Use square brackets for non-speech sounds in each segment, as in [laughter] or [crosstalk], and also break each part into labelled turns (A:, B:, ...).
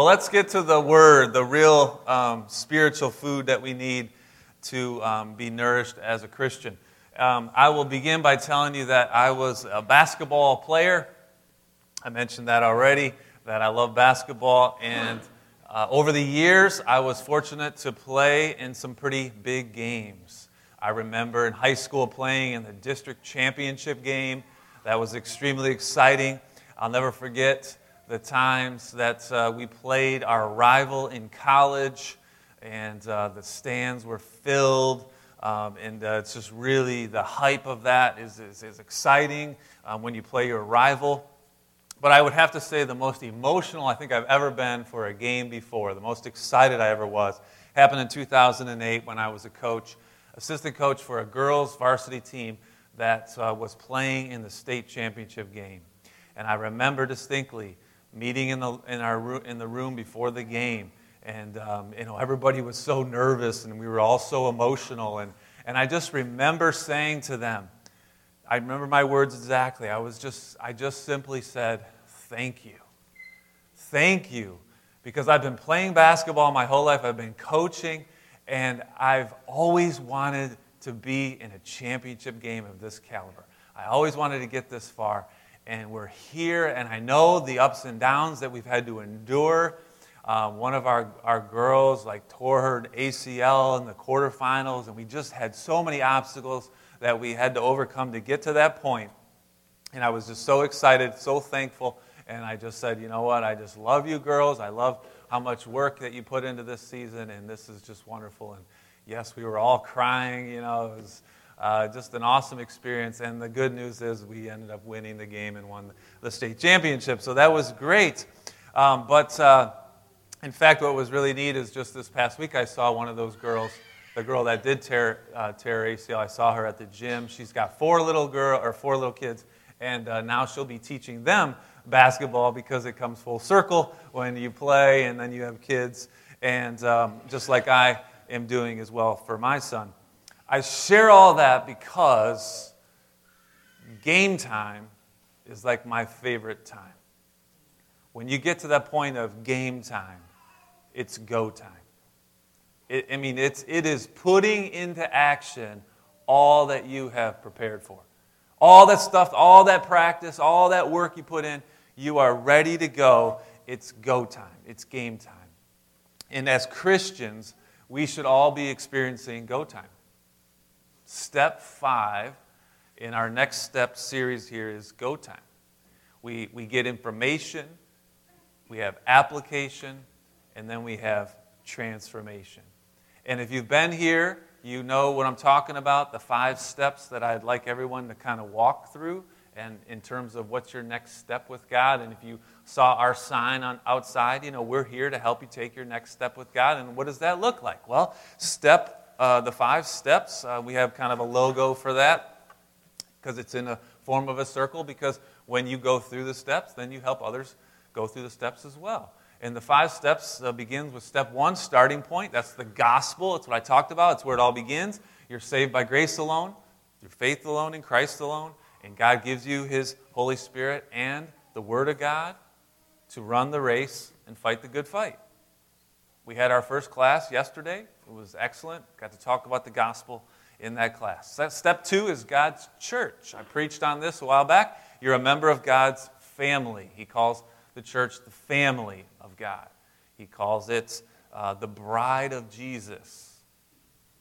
A: Well, let's get to the word, the real um, spiritual food that we need to um, be nourished as a Christian. Um, I will begin by telling you that I was a basketball player. I mentioned that already, that I love basketball. And uh, over the years, I was fortunate to play in some pretty big games. I remember in high school playing in the district championship game. That was extremely exciting. I'll never forget the times that uh, we played our rival in college, and uh, the stands were filled. Um, and uh, it's just really the hype of that is, is, is exciting um, when you play your rival. But I would have to say the most emotional I think I've ever been for a game before, the most excited I ever was, happened in 2008 when I was a coach, assistant coach for a girls' varsity team that uh, was playing in the state championship game. And I remember distinctly meeting in the, in our, in the room before the game. And um, you know, everybody was so nervous and we were all so emotional. And, and I just remember saying to them, I remember my words exactly. I was just, I just simply said, thank you. Thank you. Because I've been playing basketball my whole life, I've been coaching, and I've always wanted to be in a championship game of this caliber. I always wanted to get this far, and we're here, and I know the ups and downs that we've had to endure. Uh, one of our, our girls like tore her ACL in the quarterfinals, and we just had so many obstacles that we had to overcome to get to that point. And I was just so excited, so thankful. And I just said, you know what? I just love you girls. I love how much work that you put into this season, and this is just wonderful. And yes, we were all crying. You know, it was uh, just an awesome experience. And the good news is we ended up winning the game and won the state championship. So that was great. Um, but uh, in fact, what was really neat is just this past week I saw one of those girls the girl that did tear, uh, tear ACL, I saw her at the gym. She's got four little girl or four little kids, and uh, now she'll be teaching them basketball because it comes full circle when you play and then you have kids, and um, just like I am doing as well for my son. I share all that because game time is like my favorite time. When you get to that point of game time, it's go time. It, I mean, it's, it is putting into action all that you have prepared for. All that stuff, all that practice, all that work you put in, you are ready to go. It's go time, it's game time. And as Christians, we should all be experiencing go time. Step five in our next step series here is go time. We, we get information, we have application, and then we have transformation. And if you've been here, you know what I'm talking about the five steps that I'd like everyone to kind of walk through. And in terms of what's your next step with God, and if you saw our sign on outside, you know we're here to help you take your next step with God. And what does that look like? Well, step uh, the five steps. Uh, we have kind of a logo for that because it's in a form of a circle. Because when you go through the steps, then you help others go through the steps as well. And the five steps uh, begins with step one, starting point. That's the gospel. That's what I talked about. It's where it all begins. You're saved by grace alone, through faith alone, in Christ alone. And God gives you His Holy Spirit and the Word of God to run the race and fight the good fight. We had our first class yesterday. It was excellent. Got to talk about the gospel in that class. Step two is God's church. I preached on this a while back. You're a member of God's family. He calls the church the family of God. He calls it uh, the bride of Jesus.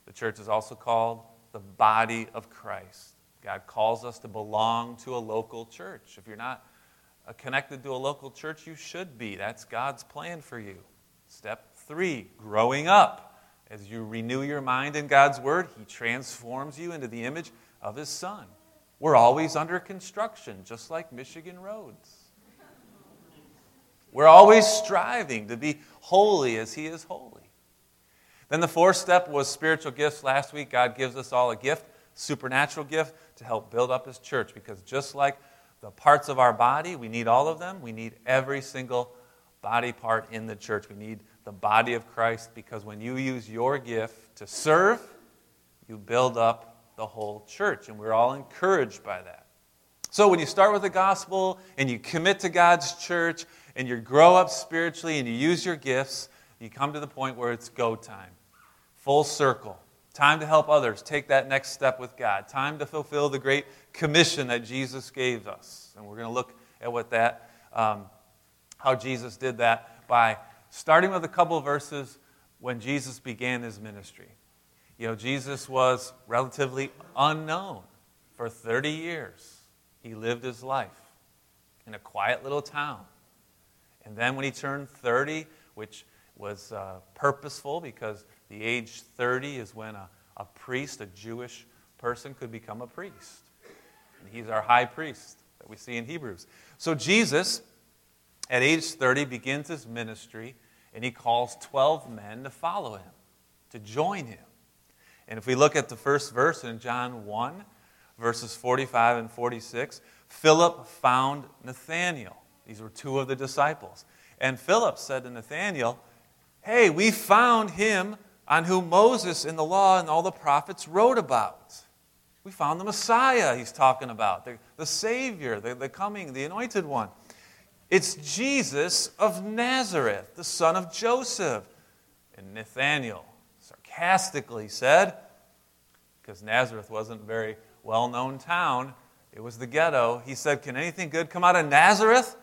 A: The church is also called the body of Christ. God calls us to belong to a local church. If you're not uh, connected to a local church, you should be. That's God's plan for you. Step three, growing up. As you renew your mind in God's Word, He transforms you into the image of His Son. We're always under construction, just like Michigan roads. We're always striving to be holy as He is holy. Then the fourth step was spiritual gifts. Last week, God gives us all a gift, supernatural gift, to help build up His church. Because just like the parts of our body, we need all of them. We need every single body part in the church. We need the body of Christ because when you use your gift to serve, you build up the whole church. And we're all encouraged by that. So when you start with the gospel and you commit to God's church and you grow up spiritually and you use your gifts, you come to the point where it's go time. Full circle. Time to help others take that next step with God. Time to fulfill the great commission that Jesus gave us. And we're going to look at what that, um, how Jesus did that by starting with a couple verses when Jesus began his ministry. You know, Jesus was relatively unknown for 30 years. He lived his life in a quiet little town. And then when he turned 30, which was uh, purposeful because the age 30 is when a, a priest, a Jewish person, could become a priest. And he's our high priest that we see in Hebrews. So Jesus, at age 30, begins his ministry and he calls 12 men to follow him, to join him. And if we look at the first verse in John 1, verses 45 and 46, Philip found Nathanael. These were two of the disciples. And Philip said to Nathanael, Hey, we found him on whom Moses in the law and all the prophets wrote about. We found the Messiah he's talking about, the, the Savior, the, the coming, the anointed one. It's Jesus of Nazareth, the son of Joseph. And Nathanael sarcastically said, because Nazareth wasn't a very well known town, it was the ghetto. He said, Can anything good come out of Nazareth?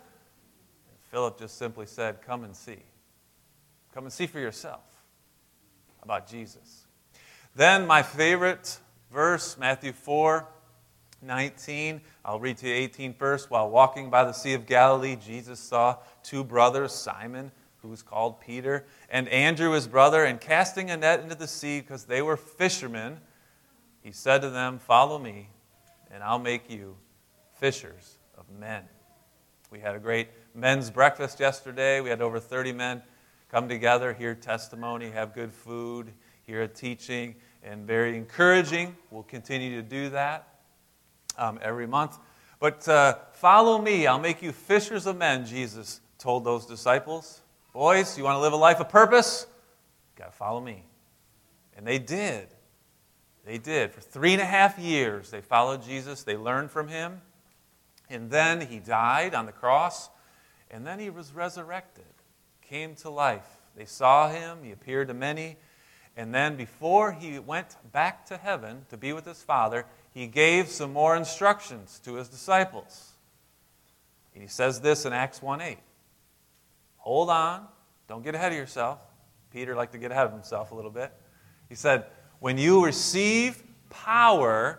A: And Philip just simply said, Come and see. Come and see for yourself about Jesus. Then, my favorite verse, Matthew 4 19. I'll read to you 18 first. While walking by the Sea of Galilee, Jesus saw two brothers, Simon, who was called Peter, and Andrew, his brother, and casting a net into the sea because they were fishermen, he said to them, Follow me, and I'll make you fishers of men. We had a great men's breakfast yesterday. We had over 30 men come together, hear testimony, have good food, hear a teaching, and very encouraging. We'll continue to do that um, every month. But uh, follow me, I'll make you fishers of men, Jesus told those disciples. Boys, you want to live a life of purpose? You got to follow me. And they did. They did. For three and a half years, they followed Jesus, they learned from him. And then he died on the cross, and then he was resurrected, came to life. They saw him, he appeared to many. And then, before he went back to heaven to be with his Father, he gave some more instructions to his disciples. And he says this in Acts 1 8. Hold on, don't get ahead of yourself. Peter liked to get ahead of himself a little bit. He said, When you receive power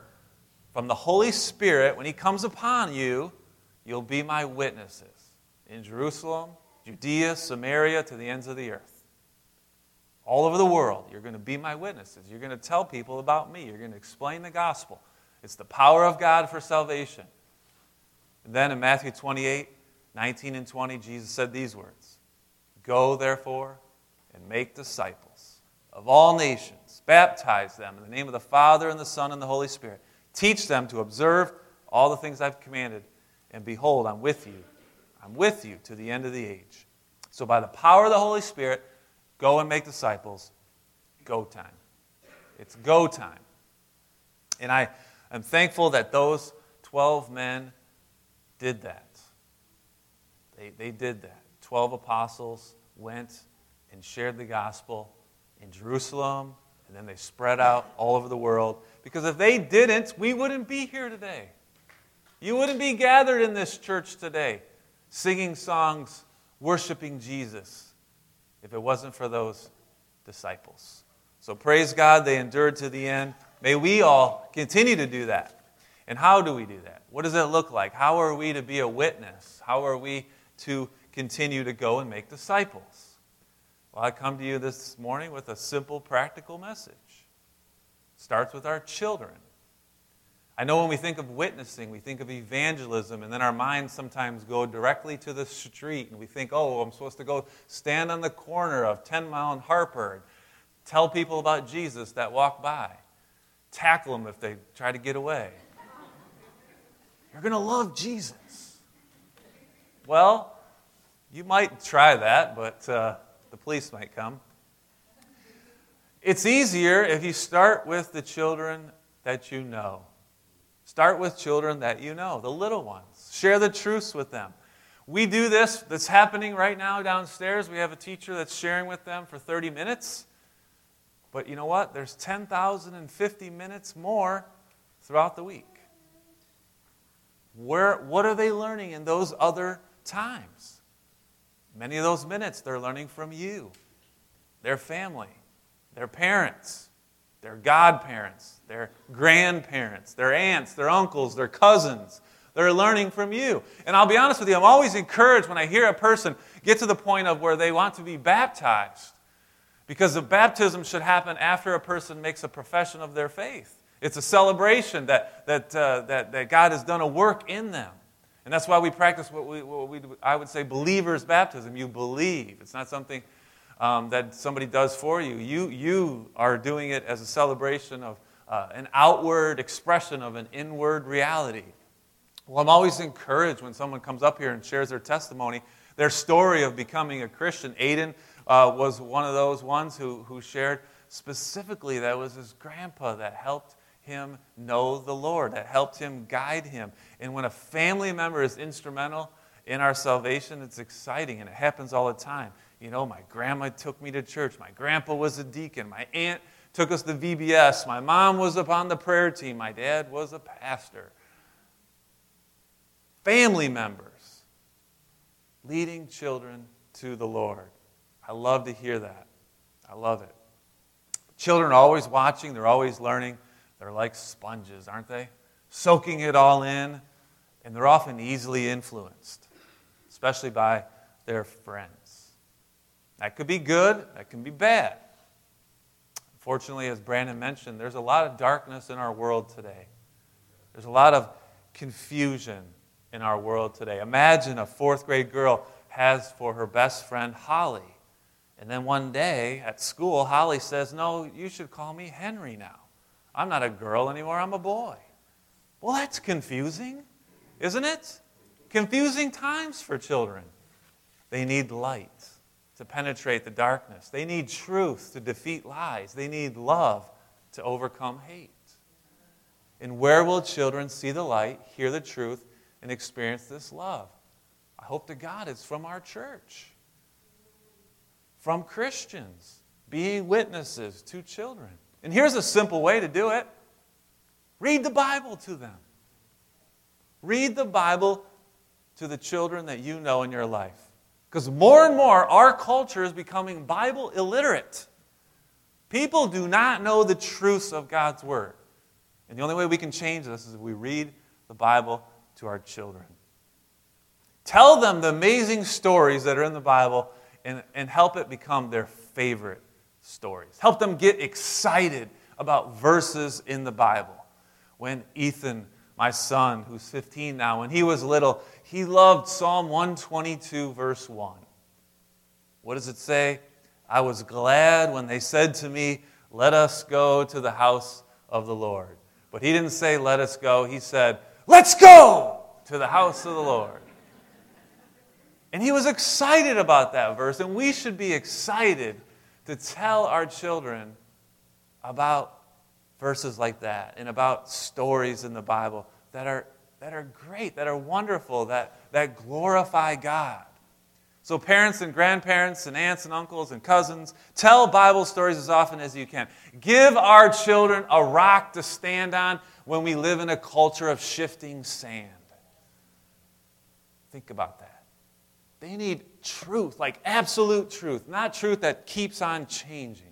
A: from the Holy Spirit, when he comes upon you, you'll be my witnesses in Jerusalem, Judea, Samaria, to the ends of the earth all over the world. You're going to be my witnesses. You're going to tell people about me. You're going to explain the gospel. It's the power of God for salvation. And then in Matthew 28 19 and 20, Jesus said these words Go, therefore, and make disciples of all nations, baptize them in the name of the Father, and the Son, and the Holy Spirit. Teach them to observe all the things I've commanded. And behold, I'm with you. I'm with you to the end of the age. So, by the power of the Holy Spirit, go and make disciples. Go time. It's go time. And I, I'm thankful that those 12 men did that. They, they did that. 12 apostles went and shared the gospel in Jerusalem, and then they spread out all over the world. Because if they didn't, we wouldn't be here today. You wouldn't be gathered in this church today singing songs, worshiping Jesus, if it wasn't for those disciples. So praise God, they endured to the end. May we all continue to do that. And how do we do that? What does it look like? How are we to be a witness? How are we to continue to go and make disciples? Well, I come to you this morning with a simple, practical message. It starts with our children. I know when we think of witnessing, we think of evangelism, and then our minds sometimes go directly to the street, and we think, oh, I'm supposed to go stand on the corner of 10 Mile and Harper and tell people about Jesus that walk by tackle them if they try to get away. You're going to love Jesus. Well, you might try that, but uh, the police might come. It's easier if you start with the children that you know. Start with children that you know, the little ones. Share the truths with them. We do this, that's happening right now downstairs. We have a teacher that's sharing with them for 30 minutes. But you know what? There's 10,050 minutes more throughout the week. Where, what are they learning in those other times? Many of those minutes they're learning from you, their family, their parents, their godparents, their grandparents, their aunts, their uncles, their cousins. They're learning from you. And I'll be honest with you, I'm always encouraged when I hear a person get to the point of where they want to be baptized. Because the baptism should happen after a person makes a profession of their faith. It's a celebration that, that, uh, that, that God has done a work in them. And that's why we practice what, we, what we, I would say believer's baptism. You believe. It's not something um, that somebody does for you. you. You are doing it as a celebration of uh, an outward expression of an inward reality. Well, I'm always encouraged when someone comes up here and shares their testimony, their story of becoming a Christian. Aiden uh, was one of those ones who, who shared specifically that was his grandpa that helped him know the Lord, that helped him guide him. And when a family member is instrumental in our salvation, it's exciting and it happens all the time. You know, my grandma took me to church, my grandpa was a deacon, my aunt took us to VBS, my mom was upon the prayer team, my dad was a pastor family members leading children to the Lord. I love to hear that. I love it. Children are always watching, they're always learning. They're like sponges, aren't they? Soaking it all in, and they're often easily influenced, especially by their friends. That could be good, that can be bad. Unfortunately, as Brandon mentioned, there's a lot of darkness in our world today. There's a lot of confusion in our world today. Imagine a fourth grade girl has for her best friend Holly. And then one day at school, Holly says, No, you should call me Henry now. I'm not a girl anymore, I'm a boy. Well, that's confusing, isn't it? Confusing times for children. They need light to penetrate the darkness, they need truth to defeat lies, they need love to overcome hate. And where will children see the light, hear the truth, and experience this love. I hope to God it's from our church, from Christians, being witnesses to children. And here's a simple way to do it read the Bible to them. Read the Bible to the children that you know in your life. Because more and more, our culture is becoming Bible illiterate. People do not know the truths of God's Word. And the only way we can change this is if we read the Bible to our children. Tell them the amazing stories that are in the Bible and, and help it become their favorite stories. Help them get excited about verses in the Bible. When Ethan, my son, who's 15 now, when he was little, he loved Psalm 122, verse 1. What does it say? I was glad when they said to me, Let us go to the house of the Lord. But he didn't say, Let us go. He said, Let's go to the house of the Lord. And he was excited about that verse, and we should be excited to tell our children about verses like that and about stories in the Bible that are, that are great, that are wonderful, that, that glorify God. So, parents and grandparents and aunts and uncles and cousins, tell Bible stories as often as you can. Give our children a rock to stand on when we live in a culture of shifting sand. Think about that. They need truth, like absolute truth, not truth that keeps on changing.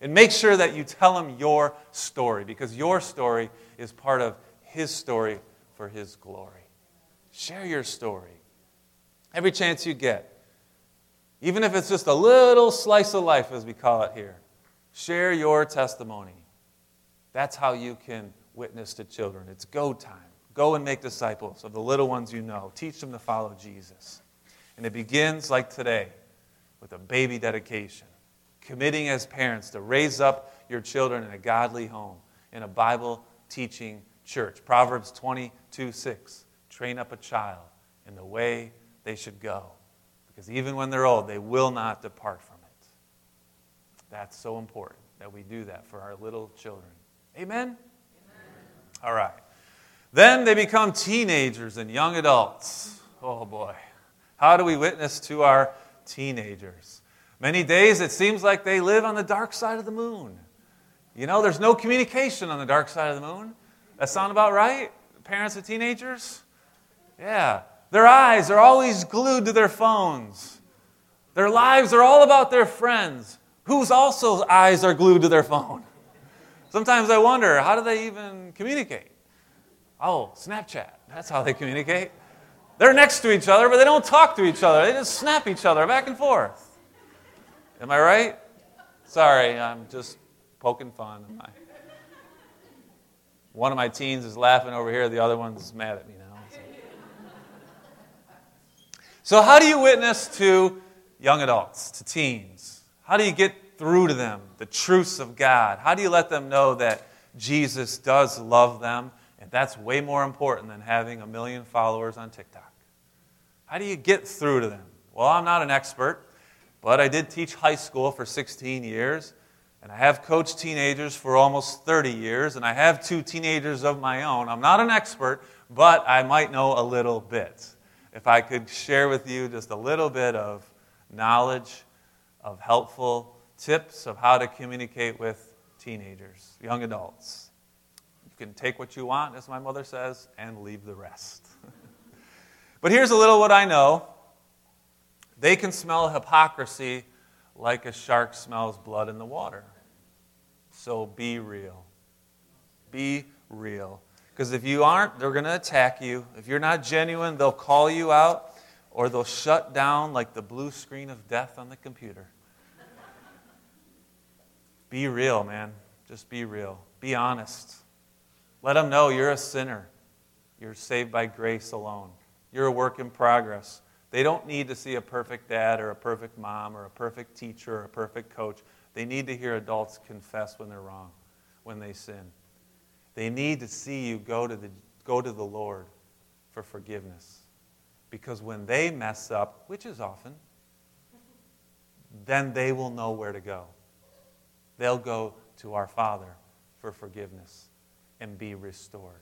A: And make sure that you tell them your story because your story is part of His story for His glory. Share your story every chance you get. Even if it's just a little slice of life, as we call it here, share your testimony. That's how you can witness to children. It's go time. Go and make disciples of the little ones you know. Teach them to follow Jesus. And it begins like today with a baby dedication, committing as parents to raise up your children in a godly home, in a Bible teaching church. Proverbs 22 6. Train up a child in the way they should go, because even when they're old, they will not depart from it. That's so important that we do that for our little children. Amen? All right. Then they become teenagers and young adults. Oh boy. How do we witness to our teenagers? Many days it seems like they live on the dark side of the moon. You know, there's no communication on the dark side of the moon. That sound about right? Parents of teenagers? Yeah. Their eyes are always glued to their phones. Their lives are all about their friends, whose also eyes are glued to their phone. Sometimes I wonder, how do they even communicate? Oh, Snapchat. That's how they communicate. They're next to each other, but they don't talk to each other. They just snap each other back and forth. Am I right? Sorry, I'm just poking fun. One of my teens is laughing over here, the other one's mad at me now. So, how do you witness to young adults, to teens? How do you get through to them the truths of God? How do you let them know that Jesus does love them? That's way more important than having a million followers on TikTok. How do you get through to them? Well, I'm not an expert, but I did teach high school for 16 years, and I have coached teenagers for almost 30 years, and I have two teenagers of my own. I'm not an expert, but I might know a little bit. If I could share with you just a little bit of knowledge, of helpful tips of how to communicate with teenagers, young adults. Can take what you want, as my mother says, and leave the rest. [laughs] but here's a little what I know they can smell hypocrisy like a shark smells blood in the water. So be real. Be real. Because if you aren't, they're going to attack you. If you're not genuine, they'll call you out or they'll shut down like the blue screen of death on the computer. [laughs] Be real, man. Just be real. Be honest. Let them know you're a sinner. You're saved by grace alone. You're a work in progress. They don't need to see a perfect dad or a perfect mom or a perfect teacher or a perfect coach. They need to hear adults confess when they're wrong, when they sin. They need to see you go to the, go to the Lord for forgiveness. Because when they mess up, which is often, then they will know where to go they'll go to our Father for forgiveness and be restored.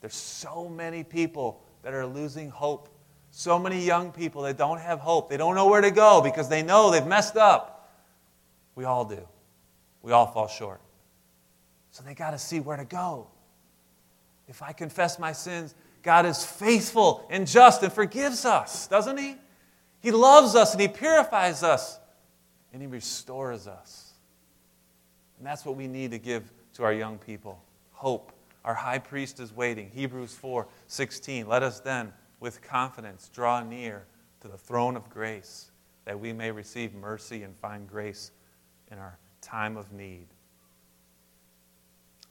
A: There's so many people that are losing hope. So many young people that don't have hope. They don't know where to go because they know they've messed up. We all do. We all fall short. So they got to see where to go. If I confess my sins, God is faithful and just and forgives us, doesn't He? He loves us and He purifies us and He restores us. And that's what we need to give to our young people hope. Our high priest is waiting. Hebrews 4 16. Let us then, with confidence, draw near to the throne of grace that we may receive mercy and find grace in our time of need.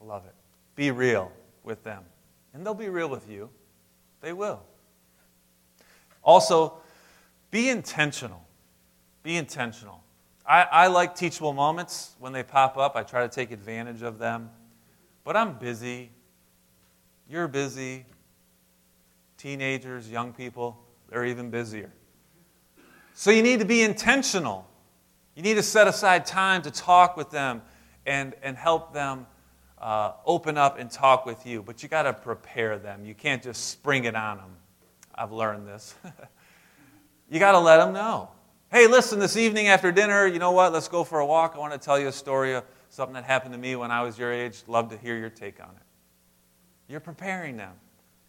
A: I Love it. Be real with them. And they'll be real with you. They will. Also, be intentional. Be intentional. I, I like teachable moments when they pop up. I try to take advantage of them. But I'm busy. You're busy. Teenagers, young people, they're even busier. So you need to be intentional. You need to set aside time to talk with them and, and help them uh, open up and talk with you. But you got to prepare them. You can't just spring it on them. I've learned this. [laughs] you got to let them know. Hey, listen, this evening after dinner, you know what? Let's go for a walk. I want to tell you a story of something that happened to me when I was your age. Love to hear your take on it. You're preparing them.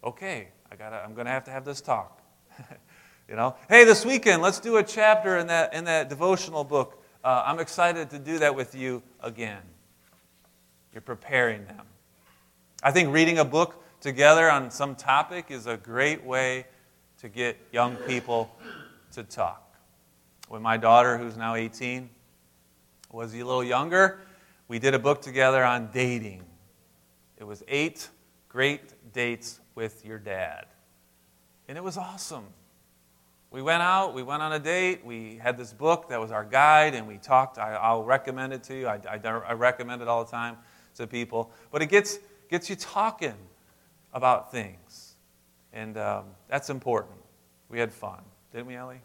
A: Okay, I gotta, I'm going to have to have this talk. [laughs] you know, hey, this weekend, let's do a chapter in that, in that devotional book. Uh, I'm excited to do that with you again. You're preparing them. I think reading a book together on some topic is a great way to get young people to talk when my daughter, who's now 18, was a little younger, we did a book together on dating. It was eight great dates with your dad. And it was awesome. We went out, we went on a date, we had this book that was our guide, and we talked. I, will recommend it to you. I, I, I, recommend it all the time to people. But it gets, gets you talking about things. And um, that's important. We had fun, didn't we, Ellie?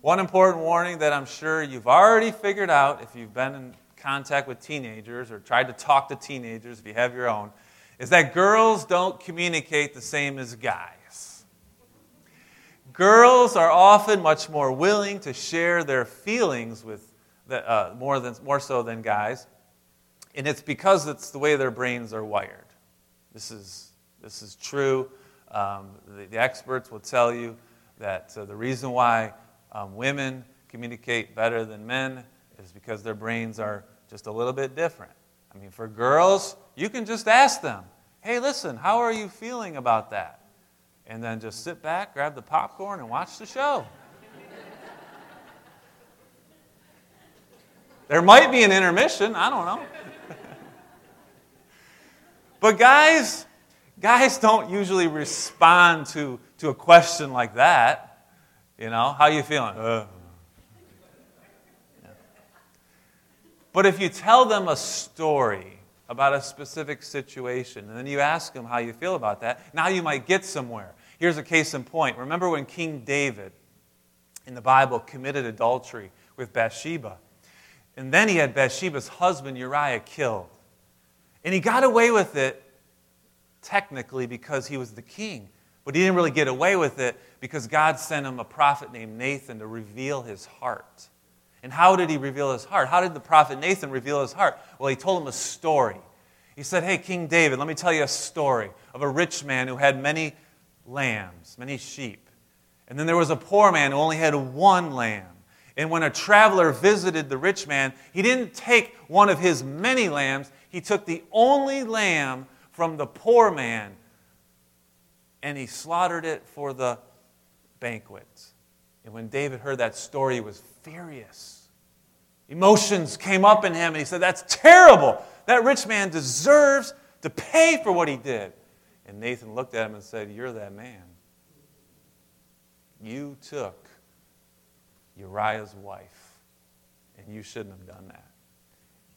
A: One important warning that I'm sure you've already figured out if you've been in contact with teenagers or tried to talk to teenagers, if you have your own, is that girls don't communicate the same as guys. Girls are often much more willing to share their feelings with the, uh, more, than, more so than guys. And it's because it's the way their brains are wired. This is, this is true. Um, the, the, experts will tell you that uh, the reason why um, women communicate better than men is because their brains are just a little bit different. I mean, for girls, you can just ask them, hey, listen, how are you feeling about that? And then just sit back, grab the popcorn, and watch the show. there might be an intermission, I don't know. [laughs] but guys, guys don't usually respond to, to a question like that. You know, how you feeling? Uh. But if you tell them a story about a specific situation, and then you ask them how you feel about that, now you might get somewhere. Here's a case in point. Remember when King David in the Bible committed adultery with Bathsheba? And then he had Bathsheba's husband Uriah killed. And he got away with it technically because he was the king. But he didn't really get away with it because God sent him a prophet named Nathan to reveal his heart. And how did he reveal his heart? How did the prophet Nathan reveal his heart? Well, he told him a story. He said, Hey, King David, let me tell you a story of a rich man who had many lambs, many sheep. And then there was a poor man who only had one lamb. And when a traveler visited the rich man, he didn't take one of his many lambs, he took the only lamb from the poor man and he slaughtered it for the banquet. And when David heard that story, he was furious. Emotions came up in him, and he said, That's terrible. That rich man deserves to pay for what he did. And Nathan looked at him and said, You're that man. You took Uriah's wife, and you shouldn't have done that.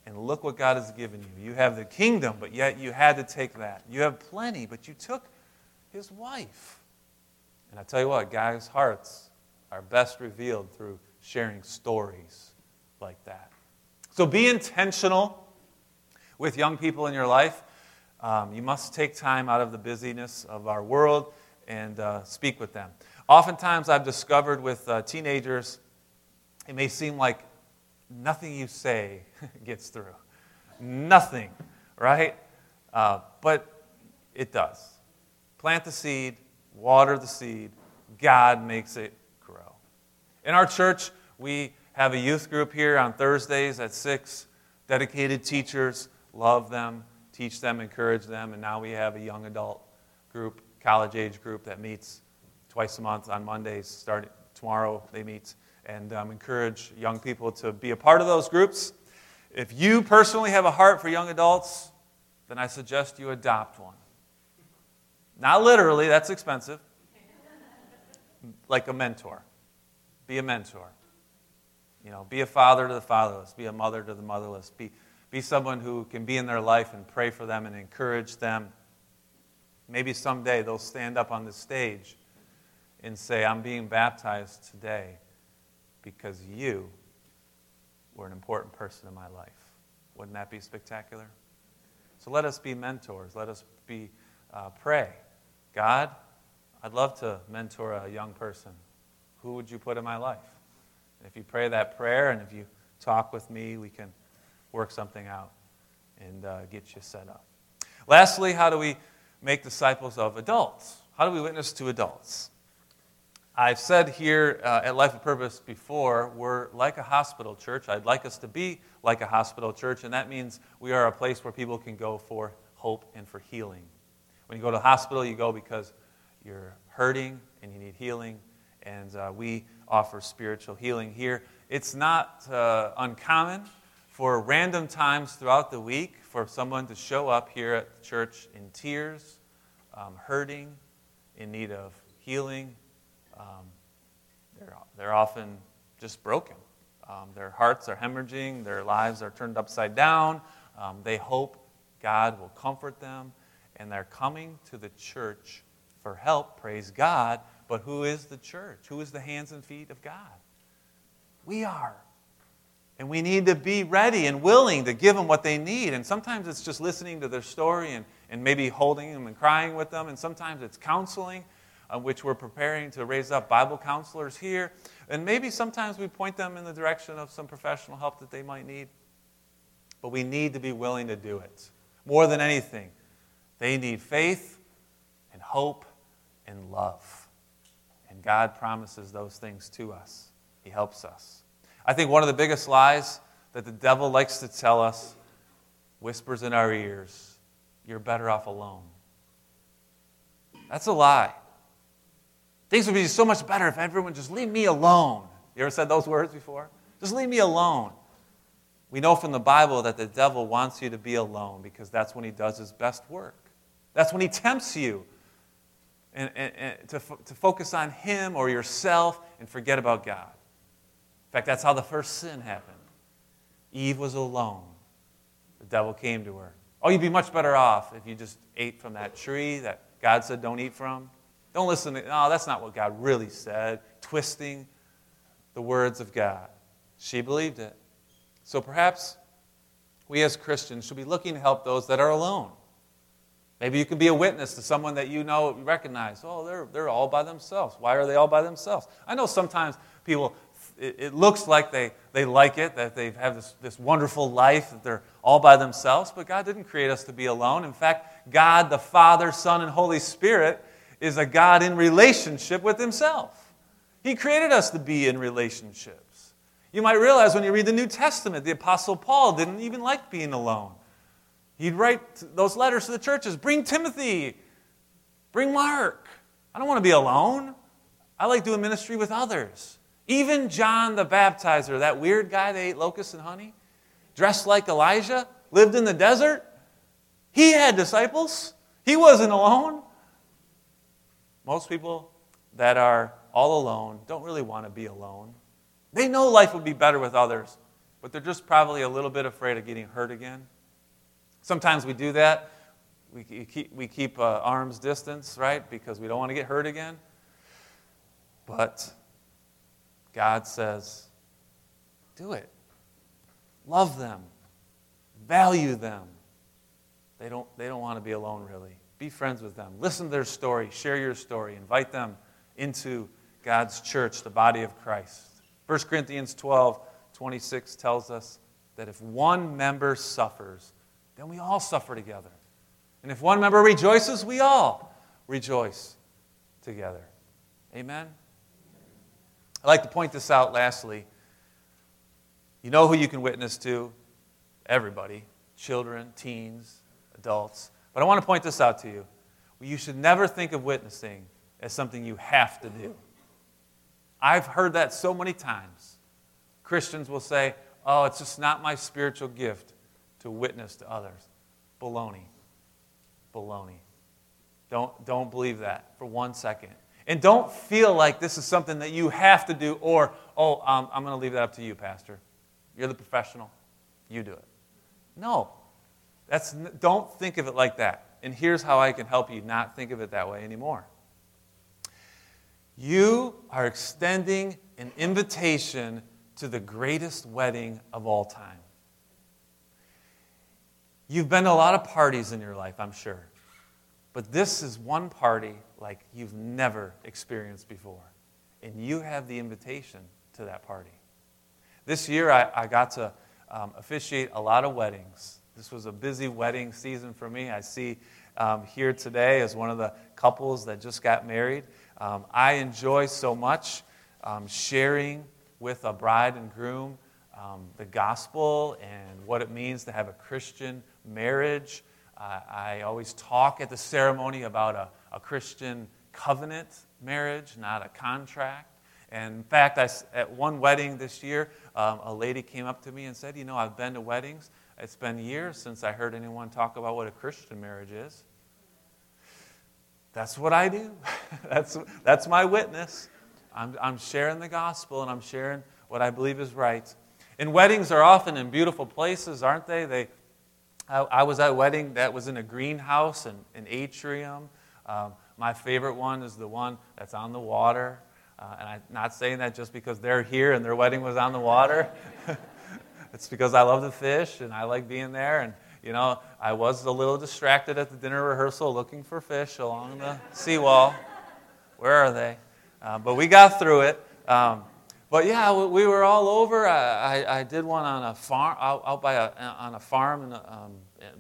A: And look what God has given you. You have the kingdom, but yet you had to take that. You have plenty, but you took his wife. And I tell you what, guys' hearts are best revealed through sharing stories like that. So be intentional with young people in your life. Um, you must take time out of the busyness of our world and uh, speak with them. Oftentimes, I've discovered with uh, teenagers, it may seem like nothing you say [laughs] gets through. Nothing, right? Uh, but it does. Plant the seed, water the seed, God makes it grow. In our church, we have a youth group here on Thursdays at 6. Dedicated teachers, love them, teach them, encourage them. And now we have a young adult group, college age group that meets twice a month on Mondays. Starting tomorrow, they meet and um, encourage young people to be a part of those groups. If you personally have a heart for young adults, then I suggest you adopt one. Not literally, that's expensive. Like a mentor. Be a mentor. You know, be a father to the fatherless, be a mother to the motherless, be, be someone who can be in their life and pray for them and encourage them. Maybe someday they'll stand up on the stage and say, I'm being baptized today because you were an important person in my life. Wouldn't that be spectacular? So let us be mentors. Let us be uh, pray. God, I'd love to mentor a young person. Who would you put in my life? And if you pray that prayer and if you talk with me, we can work something out and uh, get you set up. Lastly, how do we make disciples of adults? How do we witness to adults? I've said here uh, at Life of Purpose before, we're like a hospital church. I'd like us to be like a hospital church, and that means we are a place where people can go for hope and for healing. When you go to the hospital, you go because you're hurting and you need healing, and uh, we offer spiritual healing here. It's not uh, uncommon for random times throughout the week for someone to show up here at the church in tears, um, hurting, in need of healing um, they're, they're often just broken. Um, their hearts are hemorrhaging, their lives are turned upside down. Um, they hope God will comfort them, and they're coming to the church for help, praise God. But who is the church? Who is the hands and feet of God? We are. And we need to be ready and willing to give them what they need. And sometimes it's just listening to their story and, and maybe holding them and crying with them. And sometimes it's counseling. on which we're preparing to raise up Bible counselors here. And maybe sometimes we point them in the direction of some professional help that they might need. But we need to be willing to do it. More than anything, they need faith and hope and love. And God promises those things to us. He helps us. I think one of the biggest lies that the devil likes to tell us whispers in our ears you're better off alone. That's a lie. Things would be so much better if everyone just leave me alone. You ever said those words before? Just leave me alone. We know from the Bible that the devil wants you to be alone because that's when he does his best work. That's when he tempts you and, and, and to, to focus on him or yourself and forget about God. In fact, that's how the first sin happened. Eve was alone. The devil came to her. Oh, you'd be much better off if you just ate from that tree that God said don't eat from. Don't listen to, no, that's not what God really said. Twisting the words of God. She believed it. So perhaps we as Christians should be looking to help those that are alone. Maybe you can be a witness to someone that you know, recognize. Oh, they're, they're all by themselves. Why are they all by themselves? I know sometimes people, it, it looks like they, they like it, that they have this, this wonderful life, that they're all by themselves, but God didn't create us to be alone. In fact, God, the Father, Son, and Holy Spirit, is a God in relationship with Himself. He created us to be in relationships. You might realize when you read the New Testament, the Apostle Paul didn't even like being alone. He'd write those letters to the churches bring Timothy, bring Mark. I don't want to be alone. I like doing ministry with others. Even John the Baptizer, that weird guy that ate locusts and honey, dressed like Elijah, lived in the desert, he had disciples. He wasn't alone. Most people that are all alone don't really want to be alone. They know life would be better with others, but they're just probably a little bit afraid of getting hurt again. Sometimes we do that. We keep, we keep uh, arm's distance, right? Because we don't want to get hurt again. But God says, do it. Love them. Value them. They don't, they don't want to be alone, really. Be friends with them. Listen to their story. Share your story. Invite them into God's church, the body of Christ. 1 Corinthians 12 26 tells us that if one member suffers, then we all suffer together. And if one member rejoices, we all rejoice together. Amen? I'd like to point this out lastly. You know who you can witness to? Everybody children, teens, adults. But I want to point this out to you. You should never think of witnessing as something you have to do. I've heard that so many times. Christians will say, Oh, it's just not my spiritual gift to witness to others. Baloney. Baloney. Don't, don't believe that for one second. And don't feel like this is something that you have to do or, oh, um, I'm going to leave that up to you, Pastor. You're the professional. You do it. No. That's, don't think of it like that. And here's how I can help you not think of it that way anymore. You are extending an invitation to the greatest wedding of all time. You've been to a lot of parties in your life, I'm sure. But this is one party like you've never experienced before. And you have the invitation to that party. This year, I, I got to um, officiate a lot of weddings. This was a busy wedding season for me. I see um, here today as one of the couples that just got married. Um, I enjoy so much um, sharing with a bride and groom um, the gospel and what it means to have a Christian marriage. Uh, I always talk at the ceremony about a, a Christian covenant marriage, not a contract. And in fact, I, at one wedding this year, um, a lady came up to me and said, You know, I've been to weddings. It's been years since I heard anyone talk about what a Christian marriage is. That's what I do. [laughs] that's, that's my witness. I'm, I'm sharing the gospel and I'm sharing what I believe is right. And weddings are often in beautiful places, aren't they? They, I, I was at a wedding that was in a greenhouse and an atrium. Um, my favorite one is the one that's on the water. Uh, and I'm not saying that just because they're here and their wedding was on the water. [laughs] it's because I love the fish and I like being there. And, you know, I was a little distracted at the dinner rehearsal looking for fish along the seawall. Where are they? Uh, but we got through it. Um, but yeah, we were all over. I, I, I did one on a farm out, out by a, on a farm a, um,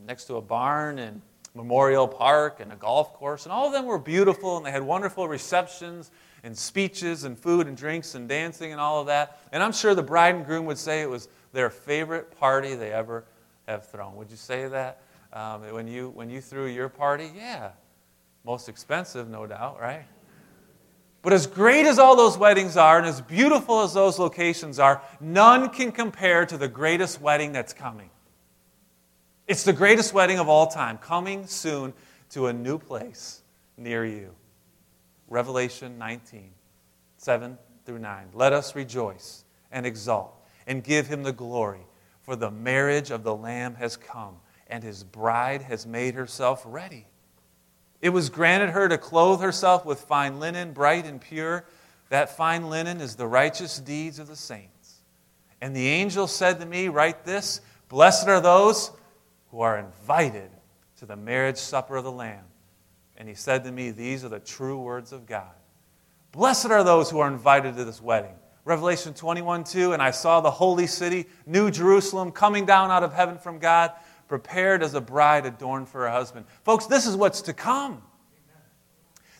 A: next to a barn and Memorial Park and a golf course, and all of them were beautiful, and they had wonderful receptions and speeches and food and drinks and dancing and all of that. And I'm sure the bride and groom would say it was their favorite party they ever have thrown. Would you say that um, when you when you threw your party? Yeah, most expensive, no doubt, right? But as great as all those weddings are, and as beautiful as those locations are, none can compare to the greatest wedding that's coming. It's the greatest wedding of all time, coming soon to a new place near you. Revelation 19, 7 through 9. Let us rejoice and exult and give him the glory, for the marriage of the Lamb has come, and his bride has made herself ready. It was granted her to clothe herself with fine linen, bright and pure. That fine linen is the righteous deeds of the saints. And the angel said to me, Write this Blessed are those who are invited to the marriage supper of the Lamb. And he said to me, These are the true words of God. Blessed are those who are invited to this wedding. Revelation 21 2, and I saw the holy city, New Jerusalem, coming down out of heaven from God prepared as a bride adorned for her husband. Folks, this is what's to come.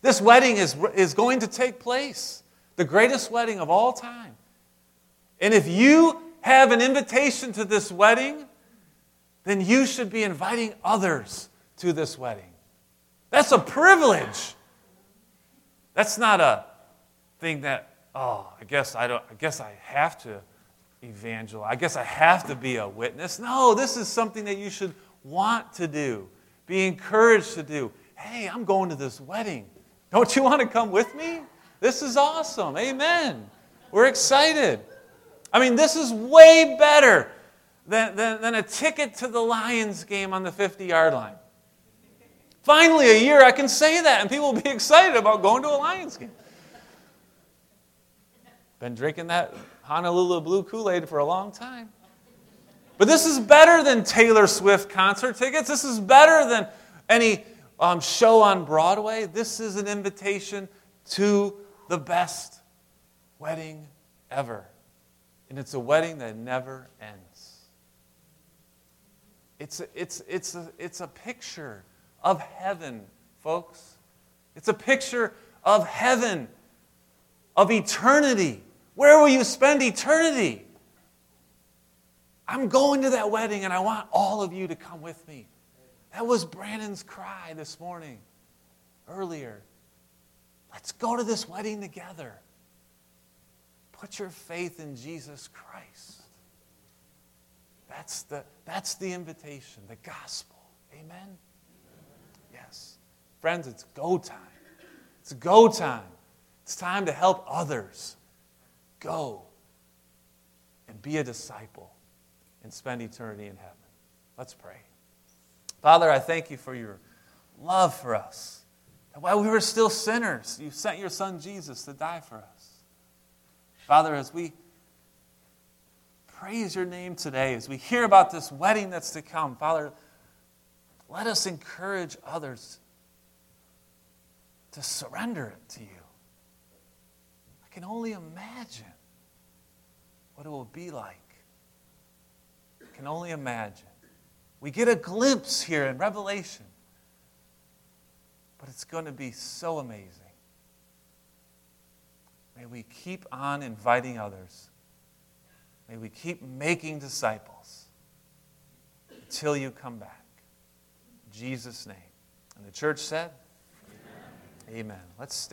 A: This wedding is, is going to take place, the greatest wedding of all time. And if you have an invitation to this wedding, then you should be inviting others to this wedding. That's a privilege. That's not a thing that, oh, I guess I don't I guess I have to evangelize. I guess I have to be a witness. No, this is something that you should want to do, be encouraged to do. Hey, I'm going to this wedding. Don't you want to come with me? This is awesome. Amen. We're excited. I mean, this is way better than, than, than a ticket to the Lions game on the 50 yard line. Finally, a year I can say that, and people will be [laughs] excited about going to a Lions game. Been drinking that Honolulu Blue Kool Aid for a long time. But this is better than Taylor Swift concert tickets. This is better than any um, show on Broadway. This is an invitation to the best wedding ever. And it's a wedding that never ends. It's a, it's, it's, a, it's a picture of heaven, folks. It's a picture of heaven, of eternity. Where will you spend eternity? I'm going to that wedding and I want all of you to come with me. That was Brandon's cry this morning, earlier. Let's go to this wedding together. Put your faith in Jesus Christ. That's the, that's the invitation, the gospel. Amen? Yes. Friends, it's go time. It's go time. It's time to help others Go and be a disciple and spend eternity in heaven. Let's pray. Father, I thank you for your love for us. While we were still sinners, you sent your son Jesus to die for us. Father, as we praise your name today, as we hear about this wedding that's to come, Father, let us encourage others to surrender it to you. I can only imagine what it will be like. I can only imagine. We get a glimpse here in Revelation, but it's going to be so amazing. May we keep on inviting others. May we keep making disciples until you come back. In Jesus' name. And the church said, Amen. Amen. Let's.